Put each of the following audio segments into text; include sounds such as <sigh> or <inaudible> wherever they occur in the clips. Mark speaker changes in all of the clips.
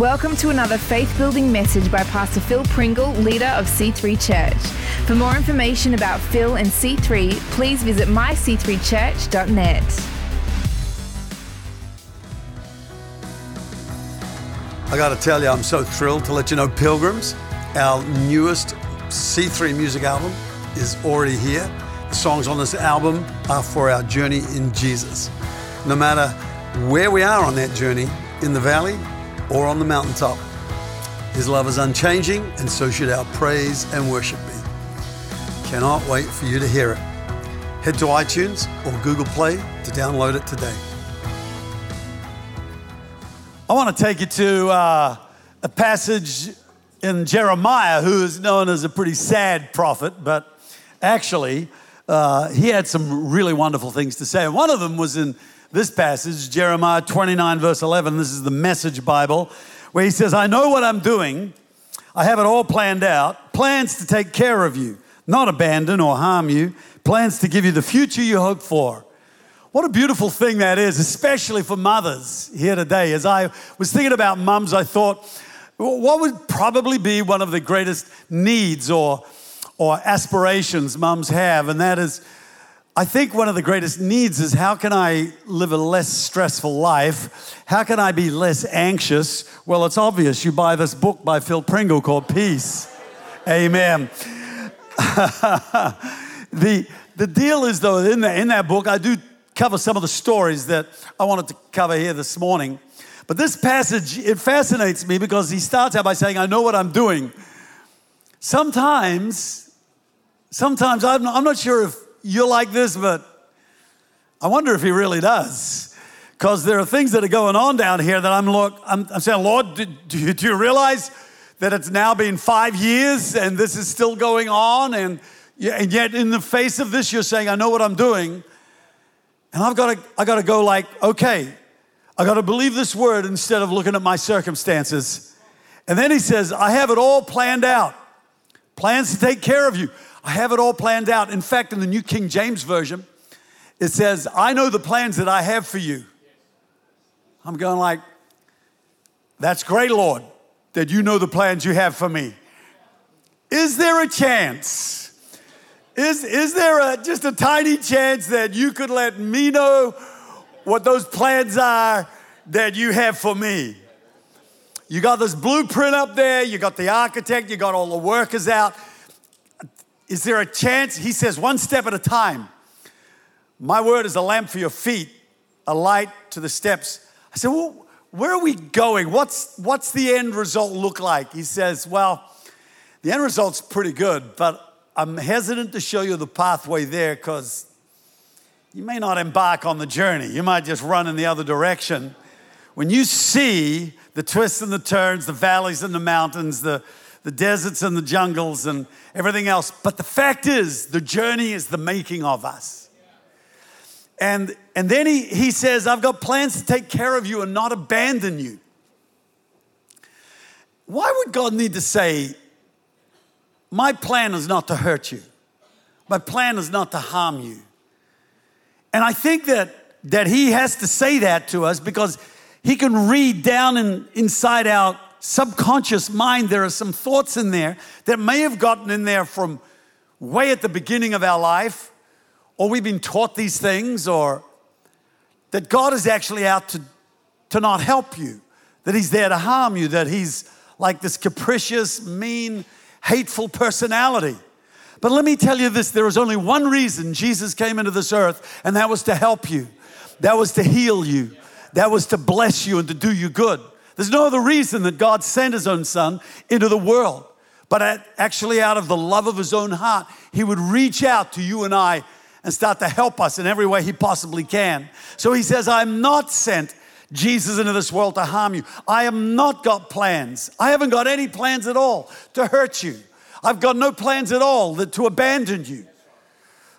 Speaker 1: Welcome to another faith building message by Pastor Phil Pringle, leader of C3 Church. For more information about Phil and C3, please visit myc3church.net.
Speaker 2: I got to tell you, I'm so thrilled to let you know Pilgrims, our newest C3 music album, is already here. The songs on this album are for our journey in Jesus. No matter where we are on that journey, in the valley or on the mountaintop. His love is unchanging, and so should our praise and worship be. Cannot wait for you to hear it. Head to iTunes or Google Play to download it today.
Speaker 3: I want to take you to uh, a passage in Jeremiah, who is known as a pretty sad prophet, but actually, uh, he had some really wonderful things to say. One of them was in this passage, Jeremiah 29, verse 11. This is the Message Bible, where he says, I know what I'm doing. I have it all planned out. Plans to take care of you, not abandon or harm you. Plans to give you the future you hope for. What a beautiful thing that is, especially for mothers here today. As I was thinking about mums, I thought, what would probably be one of the greatest needs or, or aspirations mums have? And that is I think one of the greatest needs is how can I live a less stressful life? How can I be less anxious? Well, it's obvious. You buy this book by Phil Pringle called Peace. Amen. <laughs> the, the deal is, though, in, the, in that book, I do cover some of the stories that I wanted to cover here this morning. But this passage, it fascinates me because he starts out by saying, I know what I'm doing. Sometimes, sometimes I'm not, I'm not sure if you're like this, but I wonder if he really does. Because there are things that are going on down here that I'm look, I'm, I'm saying, Lord, do, do, you, do you realize that it's now been five years and this is still going on? And, and yet, in the face of this, you're saying, I know what I'm doing. And I've got to, I got to go like, okay, I got to believe this word instead of looking at my circumstances. And then he says, I have it all planned out, plans to take care of you. I have it all planned out. In fact, in the New King James Version, it says, I know the plans that I have for you. I'm going like, that's great, Lord, that you know the plans you have for me. Is there a chance? Is, is there a, just a tiny chance that you could let me know what those plans are that you have for me? You got this blueprint up there, you got the architect, you got all the workers out. Is there a chance? He says, one step at a time. My word is a lamp for your feet, a light to the steps. I said, well, where are we going? What's, what's the end result look like? He says, well, the end result's pretty good, but I'm hesitant to show you the pathway there because you may not embark on the journey. You might just run in the other direction. When you see the twists and the turns, the valleys and the mountains, the, the deserts and the jungles and everything else. But the fact is, the journey is the making of us. And, and then he, he says, I've got plans to take care of you and not abandon you. Why would God need to say, My plan is not to hurt you, my plan is not to harm you? And I think that, that he has to say that to us because he can read down in, inside our subconscious mind, there are some thoughts in there that may have gotten in there from way at the beginning of our life, or we've been taught these things, or that God is actually out to, to not help you, that He's there to harm you, that He's like this capricious, mean, hateful personality. But let me tell you this there is only one reason Jesus came into this earth, and that was to help you, that was to heal you, that was to bless you and to do you good. There's no other reason that God sent his own son into the world. But actually, out of the love of his own heart, he would reach out to you and I and start to help us in every way he possibly can. So he says, I'm not sent Jesus into this world to harm you. I have not got plans. I haven't got any plans at all to hurt you. I've got no plans at all that, to abandon you.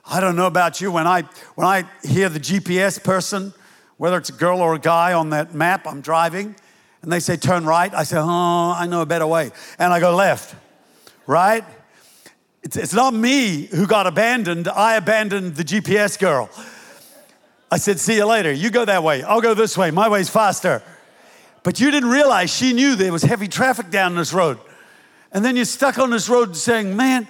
Speaker 3: I don't know about you. When I when I hear the GPS person, whether it's a girl or a guy on that map I'm driving, and they say turn right, I say, oh, I know a better way. And I go left, right? It's, it's not me who got abandoned. I abandoned the GPS girl. I said, see you later. You go that way. I'll go this way. My way's faster. But you didn't realize she knew there was heavy traffic down this road. And then you're stuck on this road saying, man,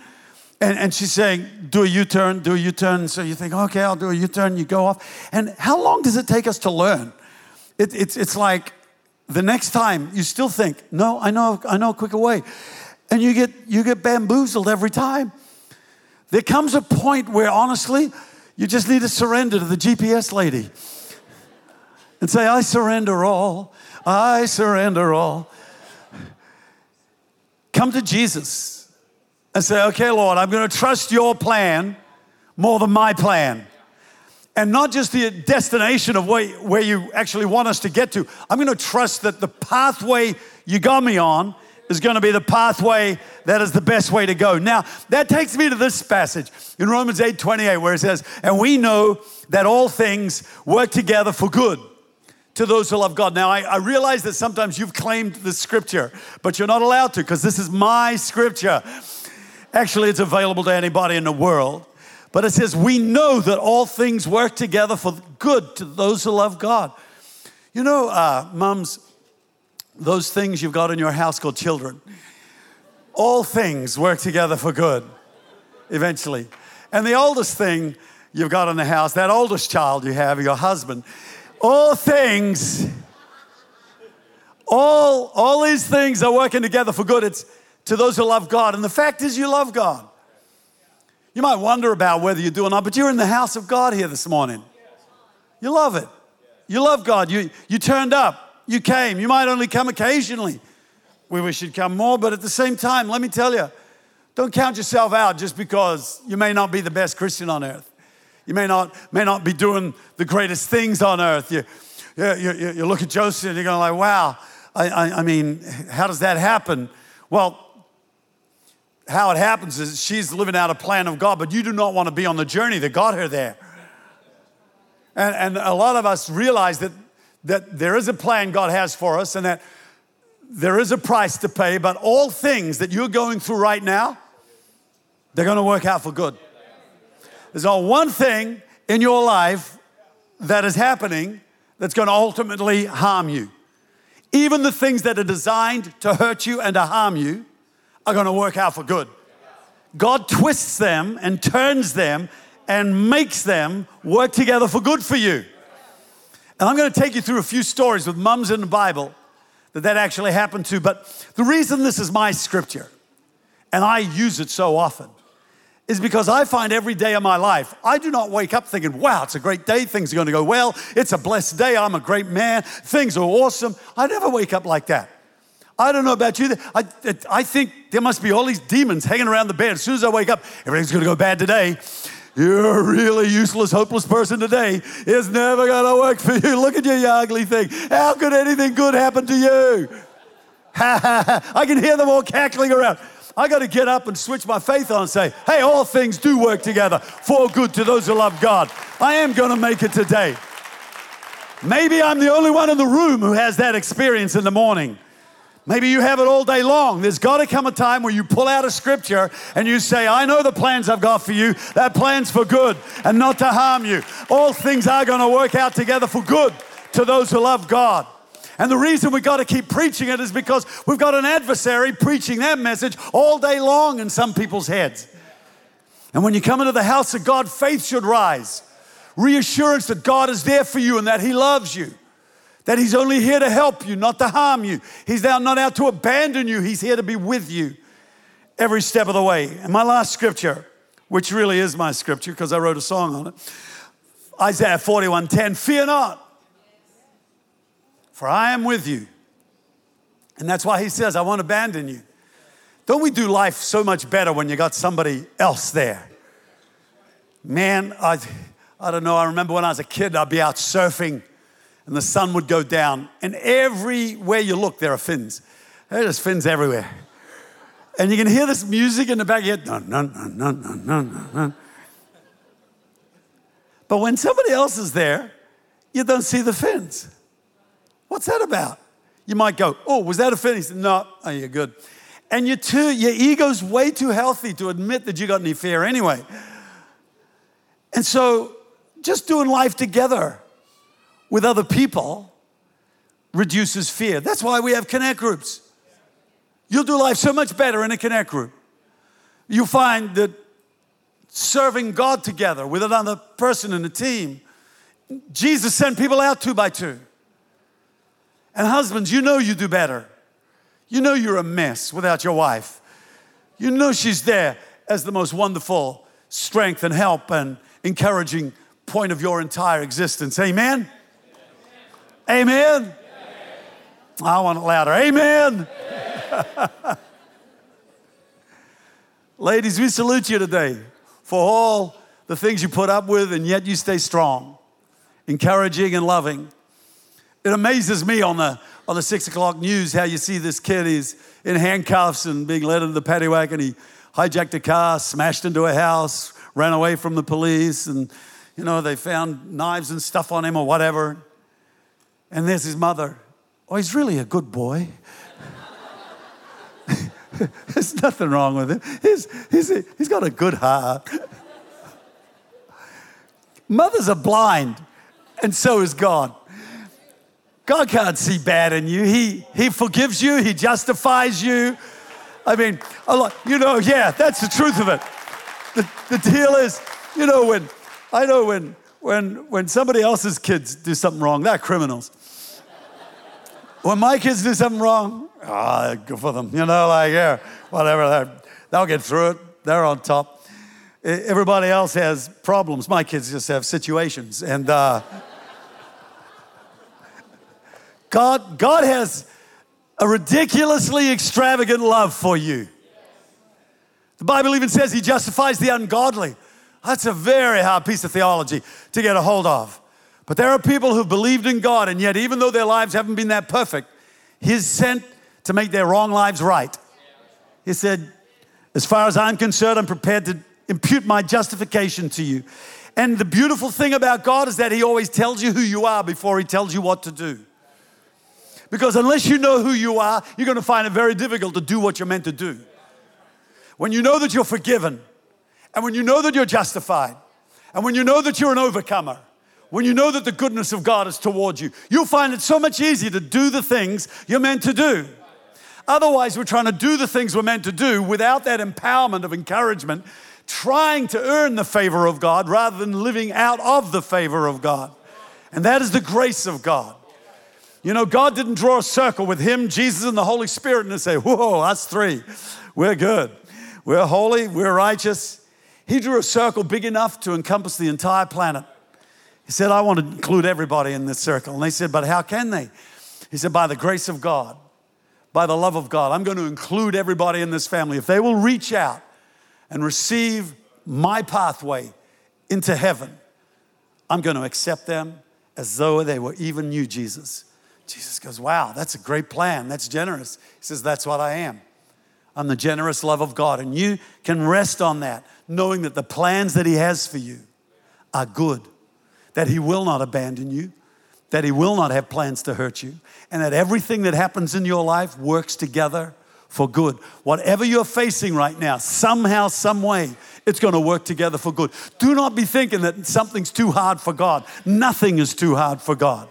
Speaker 3: and, and she's saying, do a U turn, do a U turn. So you think, okay, I'll do a U turn. You go off. And how long does it take us to learn? It, it's, it's like the next time you still think, no, I know, I know a quicker way. And you get, you get bamboozled every time. There comes a point where, honestly, you just need to surrender to the GPS lady and say, I surrender all. I surrender all. Come to Jesus and say, okay, Lord, I'm going to trust your plan more than my plan. And not just the destination of where, where you actually want us to get to. I'm going to trust that the pathway you got me on is going to be the pathway that is the best way to go. Now, that takes me to this passage in Romans 8 28, where it says, And we know that all things work together for good to those who love God. Now, I, I realize that sometimes you've claimed the scripture, but you're not allowed to because this is my scripture. Actually, it's available to anybody in the world. But it says, We know that all things work together for good to those who love God. You know, uh, mums, those things you've got in your house called children, all things work together for good eventually. And the oldest thing you've got in the house, that oldest child you have, your husband, all things, all, all these things are working together for good. It's to those who love God. And the fact is, you love God. You might wonder about whether you do or not, but you're in the house of God here this morning. You love it. You love God. You, you turned up. You came. You might only come occasionally. We wish you'd come more, but at the same time, let me tell you, don't count yourself out just because you may not be the best Christian on earth. You may not, may not be doing the greatest things on earth. You, you, you, you look at Joseph and you're going like, wow, I, I, I mean, how does that happen? Well, how it happens is she's living out a plan of God, but you do not want to be on the journey that got her there. And, and a lot of us realize that, that there is a plan God has for us and that there is a price to pay, but all things that you're going through right now, they're going to work out for good. There's not one thing in your life that is happening that's going to ultimately harm you. Even the things that are designed to hurt you and to harm you are going to work out for good. God twists them and turns them and makes them work together for good for you. And I'm going to take you through a few stories with mums in the Bible that that actually happened to. But the reason this is my scripture, and I use it so often, is because I find every day of my life, I do not wake up thinking, wow, it's a great day, things are going to go well, it's a blessed day, I'm a great man, things are awesome. I never wake up like that. I don't know about you. I, I think there must be all these demons hanging around the bed. As soon as I wake up, everything's going to go bad today. You're a really useless, hopeless person today. It's never going to work for you. Look at you, you ugly thing. How could anything good happen to you? <laughs> I can hear them all cackling around. I got to get up and switch my faith on and say, hey, all things do work together for good to those who love God. I am going to make it today. Maybe I'm the only one in the room who has that experience in the morning. Maybe you have it all day long. There's got to come a time where you pull out a scripture and you say, I know the plans I've got for you. That plan's for good and not to harm you. All things are going to work out together for good to those who love God. And the reason we've got to keep preaching it is because we've got an adversary preaching that message all day long in some people's heads. And when you come into the house of God, faith should rise. Reassurance that God is there for you and that He loves you. That He's only here to help you, not to harm you. He's not out to abandon you, He's here to be with you every step of the way. And my last scripture, which really is my scripture because I wrote a song on it Isaiah 41 10, fear not for I am with you. And that's why he says, I won't abandon you. Don't we do life so much better when you got somebody else there? Man, I, I don't know. I remember when I was a kid, I'd be out surfing and the sun would go down, and everywhere you look, there are fins. There's fins everywhere. And you can hear this music in the back of your head. But when somebody else is there, you don't see the fins. What's that about? You might go, Oh, was that a fin? He said, No, oh, you're good. And you're too, your ego's way too healthy to admit that you got any fear anyway. And so, just doing life together with other people, reduces fear. That's why we have connect groups. You'll do life so much better in a connect group. You find that serving God together with another person in a team, Jesus sent people out two by two. And husbands, you know you do better. You know you're a mess without your wife. You know she's there as the most wonderful strength and help and encouraging point of your entire existence. Amen? Amen? I want it louder. Amen. <laughs> Ladies, we salute you today for all the things you put up with, and yet you stay strong, encouraging and loving. It amazes me on the on the six o'clock news how you see this kid he's in handcuffs and being led into the paddy wagon. He hijacked a car, smashed into a house, ran away from the police, and you know they found knives and stuff on him or whatever. And there's his mother. Oh, he's really a good boy. <laughs> There's nothing wrong with him. He's, he's, he's got a good heart. Mothers are blind, and so is God. God can't see bad in you. He, he forgives you, He justifies you. I mean, you know, yeah, that's the truth of it. The, the deal is, you know, when I know when when when somebody else's kids do something wrong, they're criminals. When my kids do something wrong, ah, oh, good for them. You know, like, yeah, whatever. They'll get through it. They're on top. Everybody else has problems. My kids just have situations. And uh, God, God has a ridiculously extravagant love for you. The Bible even says He justifies the ungodly. That's a very hard piece of theology to get a hold of. But there are people who've believed in God, and yet, even though their lives haven't been that perfect, He's sent to make their wrong lives right. He said, As far as I'm concerned, I'm prepared to impute my justification to you. And the beautiful thing about God is that He always tells you who you are before He tells you what to do. Because unless you know who you are, you're going to find it very difficult to do what you're meant to do. When you know that you're forgiven, and when you know that you're justified, and when you know that you're an overcomer, when you know that the goodness of God is towards you, you'll find it so much easier to do the things you're meant to do. Otherwise, we're trying to do the things we're meant to do without that empowerment of encouragement, trying to earn the favor of God rather than living out of the favor of God. And that is the grace of God. You know, God didn't draw a circle with Him, Jesus, and the Holy Spirit and say, Whoa, us three. We're good. We're holy. We're righteous. He drew a circle big enough to encompass the entire planet. He said, I want to include everybody in this circle. And they said, But how can they? He said, By the grace of God, by the love of God, I'm going to include everybody in this family. If they will reach out and receive my pathway into heaven, I'm going to accept them as though they were even you, Jesus. Jesus goes, Wow, that's a great plan. That's generous. He says, That's what I am. I'm the generous love of God. And you can rest on that, knowing that the plans that He has for you are good, that He will not abandon you, that He will not have plans to hurt you, and that everything that happens in your life works together for good. Whatever you're facing right now, somehow, some way, it's going to work together for good. Do not be thinking that something's too hard for God. Nothing is too hard for God.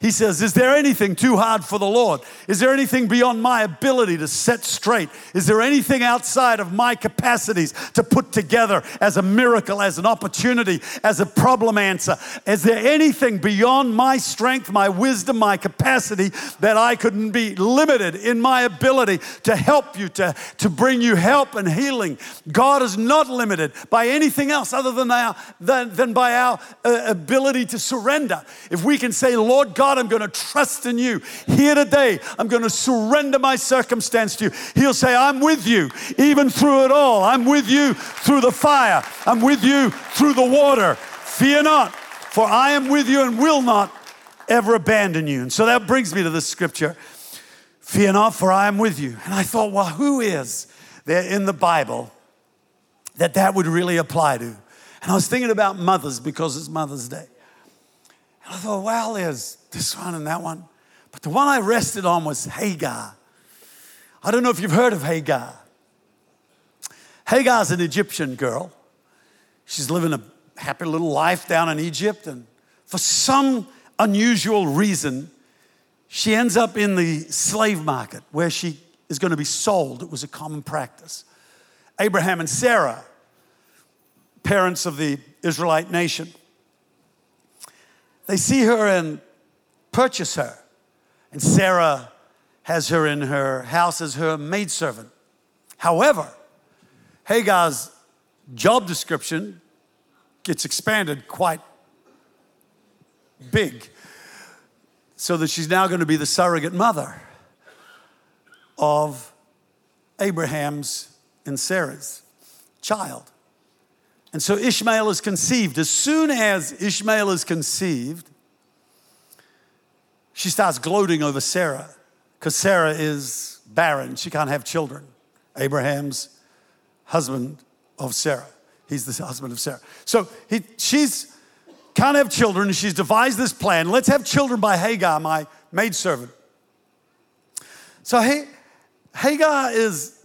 Speaker 3: He says, Is there anything too hard for the Lord? Is there anything beyond my ability to set straight? Is there anything outside of my capacities to put together as a miracle, as an opportunity, as a problem answer? Is there anything beyond my strength, my wisdom, my capacity that I couldn't be limited in my ability to help you, to, to bring you help and healing? God is not limited by anything else other than, our, than, than by our uh, ability to surrender. If we can say, Lord God, God, I'm going to trust in you. Here today, I'm going to surrender my circumstance to you. He'll say, I'm with you even through it all. I'm with you through the fire. I'm with you through the water. Fear not, for I am with you and will not ever abandon you. And so that brings me to this scripture Fear not, for I am with you. And I thought, well, who is there in the Bible that that would really apply to? And I was thinking about mothers because it's Mother's Day. And I thought, well, there's this one and that one. But the one I rested on was Hagar. I don't know if you've heard of Hagar. Hagar's an Egyptian girl. She's living a happy little life down in Egypt, and for some unusual reason, she ends up in the slave market where she is going to be sold. It was a common practice. Abraham and Sarah, parents of the Israelite nation, they see her and purchase her. And Sarah has her in her house as her maidservant. However, Hagar's job description gets expanded quite big so that she's now going to be the surrogate mother of Abraham's and Sarah's child. And so Ishmael is conceived. As soon as Ishmael is conceived, she starts gloating over Sarah because Sarah is barren. She can't have children. Abraham's husband of Sarah. He's the husband of Sarah. So he, she's can't have children. She's devised this plan. Let's have children by Hagar, my maidservant. So Hagar is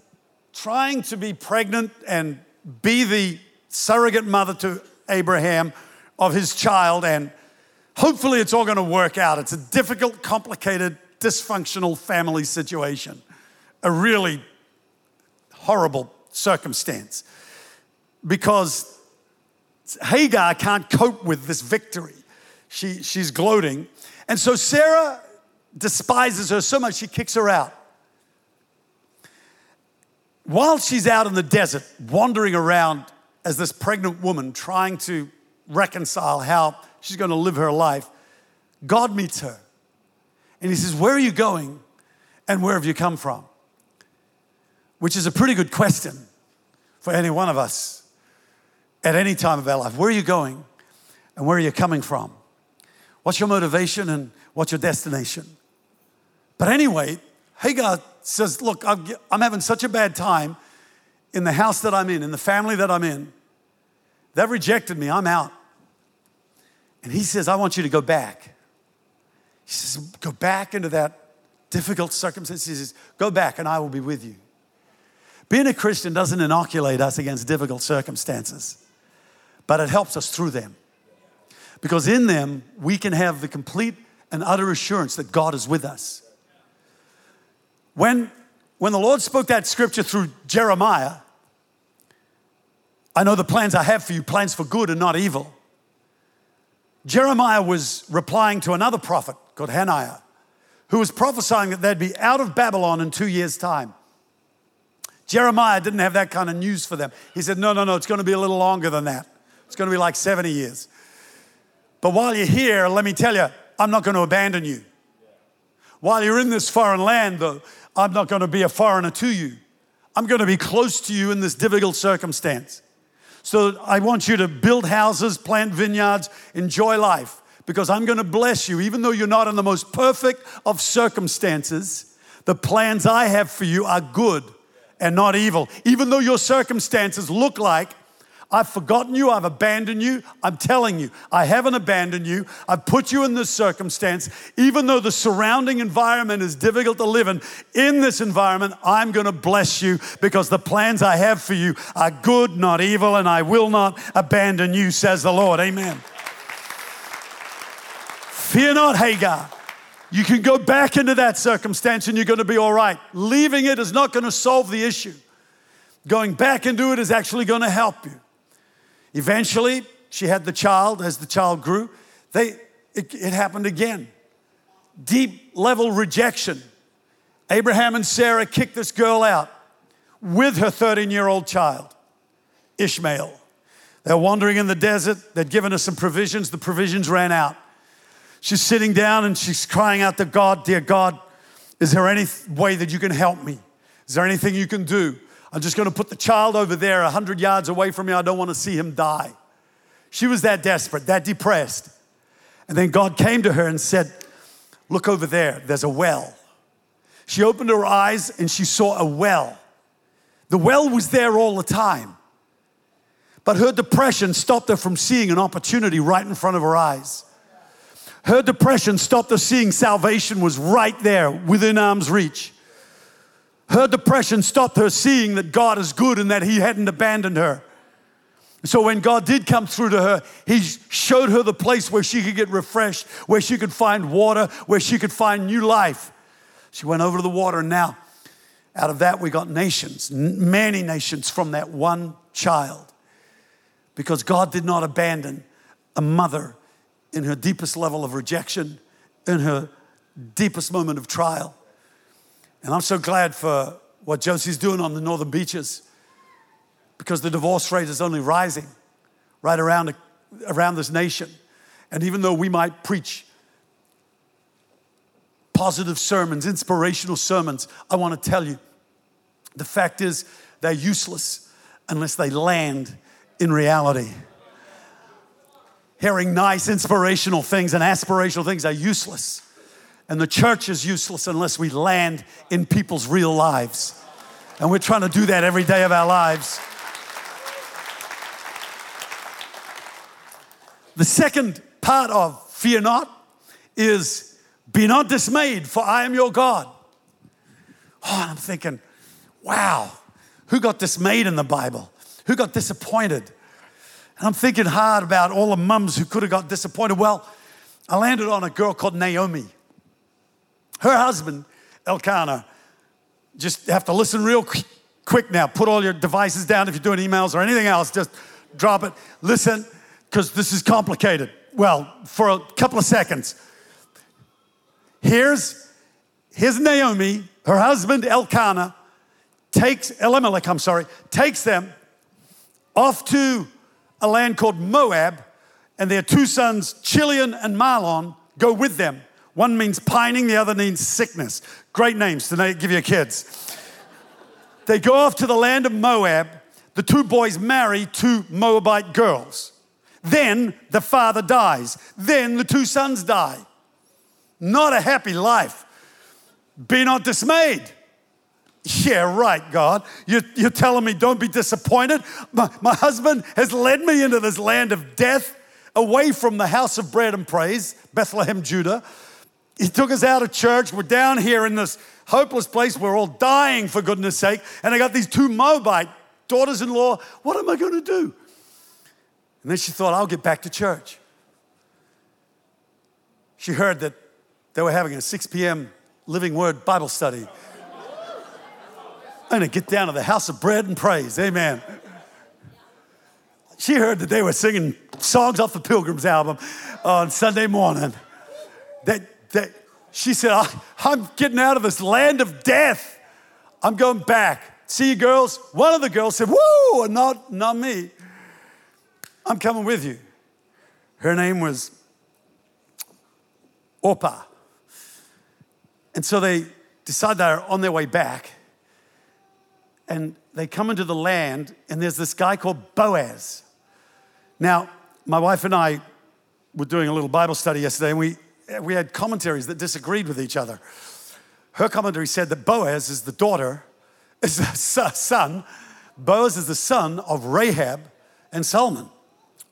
Speaker 3: trying to be pregnant and be the surrogate mother to Abraham of his child, and hopefully it's all going to work out. It's a difficult, complicated, dysfunctional family situation, a really horrible circumstance because Hagar can't cope with this victory. She, she's gloating. And so Sarah despises her so much, she kicks her out. While she's out in the desert, wandering around as this pregnant woman, trying to reconcile how she's going to live her life, God meets her. And he says, Where are you going and where have you come from? Which is a pretty good question for any one of us at any time of our life. Where are you going and where are you coming from? What's your motivation and what's your destination? But anyway, Hagar says, Look, I'm having such a bad time in the house that I'm in, in the family that I'm in. They've rejected me, I'm out. And he says, I want you to go back. He says, Go back into that difficult circumstance. He says, Go back and I will be with you. Being a Christian doesn't inoculate us against difficult circumstances but it helps us through them. Because in them, we can have the complete and utter assurance that God is with us. When, when the Lord spoke that scripture through Jeremiah, I know the plans I have for you, plans for good and not evil. Jeremiah was replying to another prophet called Hananiah, who was prophesying that they'd be out of Babylon in two years' time. Jeremiah didn't have that kind of news for them. He said, No, no, no, it's going to be a little longer than that. It's going to be like 70 years. But while you're here, let me tell you, I'm not going to abandon you. While you're in this foreign land, though, I'm not going to be a foreigner to you. I'm going to be close to you in this difficult circumstance. So I want you to build houses, plant vineyards, enjoy life, because I'm going to bless you, even though you're not in the most perfect of circumstances. The plans I have for you are good and not evil. Even though your circumstances look like I've forgotten you. I've abandoned you. I'm telling you, I haven't abandoned you. I've put you in this circumstance. Even though the surrounding environment is difficult to live in, in this environment, I'm going to bless you because the plans I have for you are good, not evil, and I will not abandon you, says the Lord. Amen. Fear not, Hagar. You can go back into that circumstance and you're going to be all right. Leaving it is not going to solve the issue. Going back into it is actually going to help you. Eventually, she had the child. As the child grew, they, it, it happened again. Deep level rejection. Abraham and Sarah kicked this girl out with her 13 year old child, Ishmael. They're wandering in the desert. They'd given her some provisions. The provisions ran out. She's sitting down and she's crying out to God, Dear God, is there any way that you can help me? Is there anything you can do? I'm just going to put the child over there 100 yards away from me. I don't want to see him die. She was that desperate, that depressed. And then God came to her and said, Look over there, there's a well. She opened her eyes and she saw a well. The well was there all the time. But her depression stopped her from seeing an opportunity right in front of her eyes. Her depression stopped her seeing salvation was right there within arm's reach. Her depression stopped her seeing that God is good and that He hadn't abandoned her. So when God did come through to her, He showed her the place where she could get refreshed, where she could find water, where she could find new life. She went over to the water, and now out of that we got nations, many nations from that one child. Because God did not abandon a mother in her deepest level of rejection, in her deepest moment of trial. And I'm so glad for what Josie's doing on the northern beaches because the divorce rate is only rising right around, around this nation. And even though we might preach positive sermons, inspirational sermons, I want to tell you the fact is they're useless unless they land in reality. Hearing nice, inspirational things and aspirational things are useless. And the church is useless unless we land in people's real lives. And we're trying to do that every day of our lives. The second part of fear not is be not dismayed, for I am your God. Oh, and I'm thinking, wow, who got dismayed in the Bible? Who got disappointed? And I'm thinking hard about all the mums who could have got disappointed. Well, I landed on a girl called Naomi. Her husband, Elkanah, just have to listen real quick now. Put all your devices down if you're doing emails or anything else, just drop it. Listen because this is complicated. Well, for a couple of seconds. Here's, here's Naomi, her husband Elkanah takes, Elimelech, I'm sorry, takes them off to a land called Moab, and their two sons, Chilion and Mahlon, go with them. One means pining, the other means sickness. Great names to give your kids. They go off to the land of Moab. The two boys marry two Moabite girls. Then the father dies. Then the two sons die. Not a happy life. Be not dismayed. Yeah, right, God. You're, you're telling me don't be disappointed. My, my husband has led me into this land of death, away from the house of bread and praise, Bethlehem, Judah. He took us out of church. We're down here in this hopeless place. We're all dying for goodness sake. And I got these two Moabite daughters in law. What am I going to do? And then she thought, I'll get back to church. She heard that they were having a 6 p.m. Living Word Bible study. I'm gonna get down to the house of bread and praise. Amen. She heard that they were singing songs off the Pilgrims album on Sunday morning. That, that she said, I'm getting out of this land of death. I'm going back. See you girls? One of the girls said, Woo, not, not me. I'm coming with you. Her name was Orpah. And so they decide they're on their way back. And they come into the land, and there's this guy called Boaz. Now, my wife and I were doing a little Bible study yesterday, and we, we had commentaries that disagreed with each other. Her commentary said that Boaz is the daughter, <laughs> is the son, Boaz is the son of Rahab and Solomon.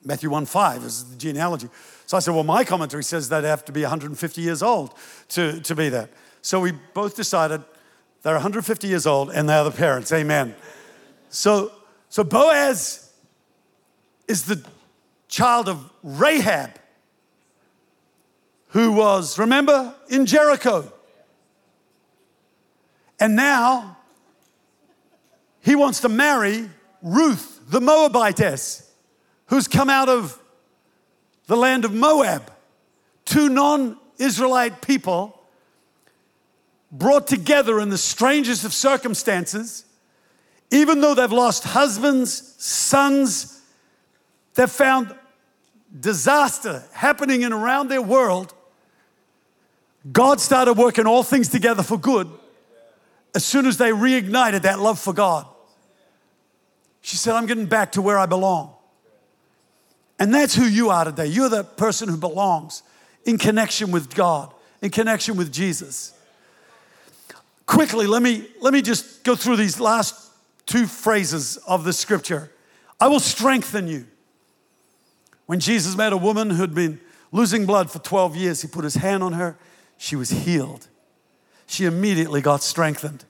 Speaker 3: Matthew 1 5 is the genealogy. So I said, Well, my commentary says they'd have to be 150 years old to, to be that. So we both decided they're 150 years old and they're the parents. Amen. So, so Boaz is the child of Rahab, who was, remember, in Jericho. And now he wants to marry Ruth, the Moabitess who's come out of the land of Moab. Two non Israelite people brought together in the strangest of circumstances, even though they've lost husbands, sons, they've found disaster happening in around their world. God started working all things together for good as soon as they reignited that love for God. She said, I'm getting back to where I belong. And that's who you are today. You're the person who belongs in connection with God, in connection with Jesus. Quickly, let me, let me just go through these last two phrases of the scripture. I will strengthen you. When Jesus met a woman who'd been losing blood for 12 years, he put his hand on her, she was healed. She immediately got strengthened.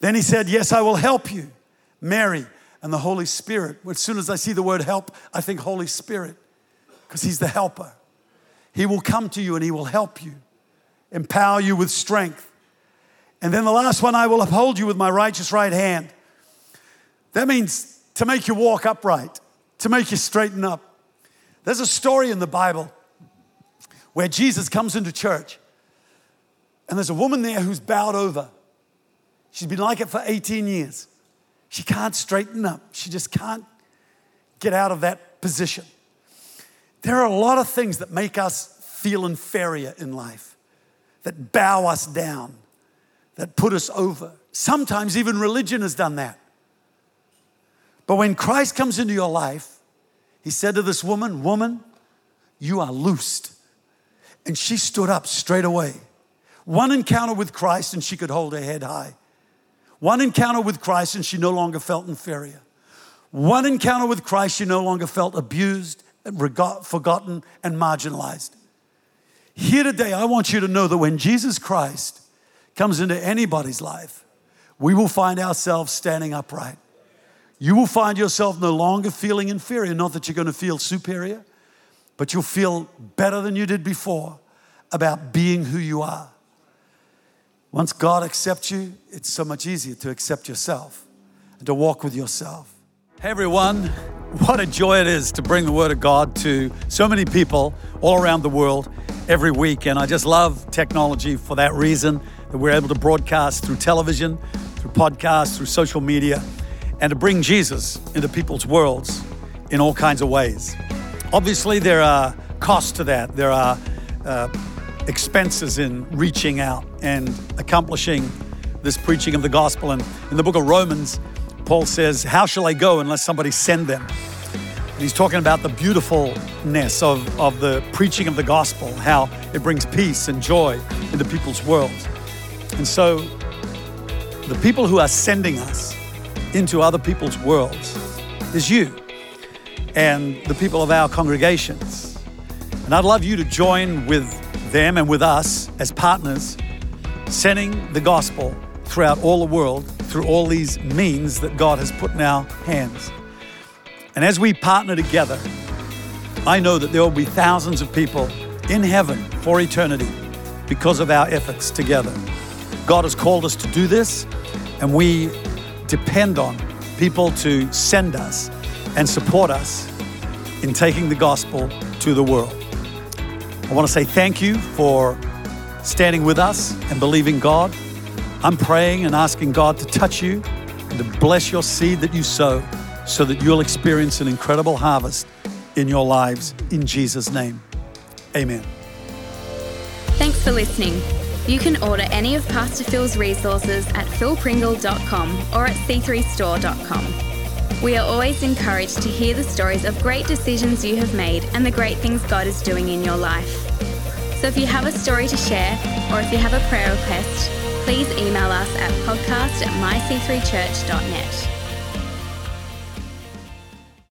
Speaker 3: Then he said, Yes, I will help you. Mary, And the Holy Spirit, as soon as I see the word help, I think Holy Spirit, because He's the helper. He will come to you and He will help you, empower you with strength. And then the last one, I will uphold you with my righteous right hand. That means to make you walk upright, to make you straighten up. There's a story in the Bible where Jesus comes into church and there's a woman there who's bowed over. She's been like it for 18 years. She can't straighten up, she just can't get out of that position. There are a lot of things that make us feel inferior in life, that bow us down, that put us over. Sometimes even religion has done that. But when Christ comes into your life, he said to this woman, Woman, you are loosed. And she stood up straight away. One encounter with Christ, and she could hold her head high. One encounter with Christ, and she no longer felt inferior. One encounter with Christ, she no longer felt abused, forgotten, and marginalized. Here today, I want you to know that when Jesus Christ comes into anybody's life, we will find ourselves standing upright. You will find yourself no longer feeling inferior, not that you're going to feel superior, but you'll feel better than you did before about being who you are. Once God accepts you, it's so much easier to accept yourself and to walk with yourself. Hey everyone, what a joy it is to bring the Word of God to so many people all around the world every week. And I just love technology for that reason that we're able to broadcast through television, through podcasts, through social media, and to bring Jesus into people's worlds in all kinds of ways. Obviously, there are costs to that. There are uh, expenses in reaching out and accomplishing this preaching of the gospel. And in the book of Romans, Paul says, How shall I go unless somebody send them? And he's talking about the beautifulness of, of the preaching of the gospel, how it brings peace and joy into people's worlds. And so, the people who are sending us into other people's worlds is you and the people of our congregations. And I'd love you to join with them and with us as partners, sending the gospel throughout all the world through all these means that God has put in our hands. And as we partner together, I know that there will be thousands of people in heaven for eternity because of our efforts together. God has called us to do this, and we depend on people to send us and support us in taking the gospel to the world. I want to say thank you for standing with us and believing God. I'm praying and asking God to touch you and to bless your seed that you sow so that you'll experience an incredible harvest in your lives in Jesus' name. Amen.
Speaker 4: Thanks for listening. You can order any of Pastor Phil's resources at philpringle.com or at c3store.com. We are always encouraged to hear the stories of great decisions you have made and the great things God is doing in your life. So if you have a story to share or if you have a prayer request, please email us at podcast at myc3church.net.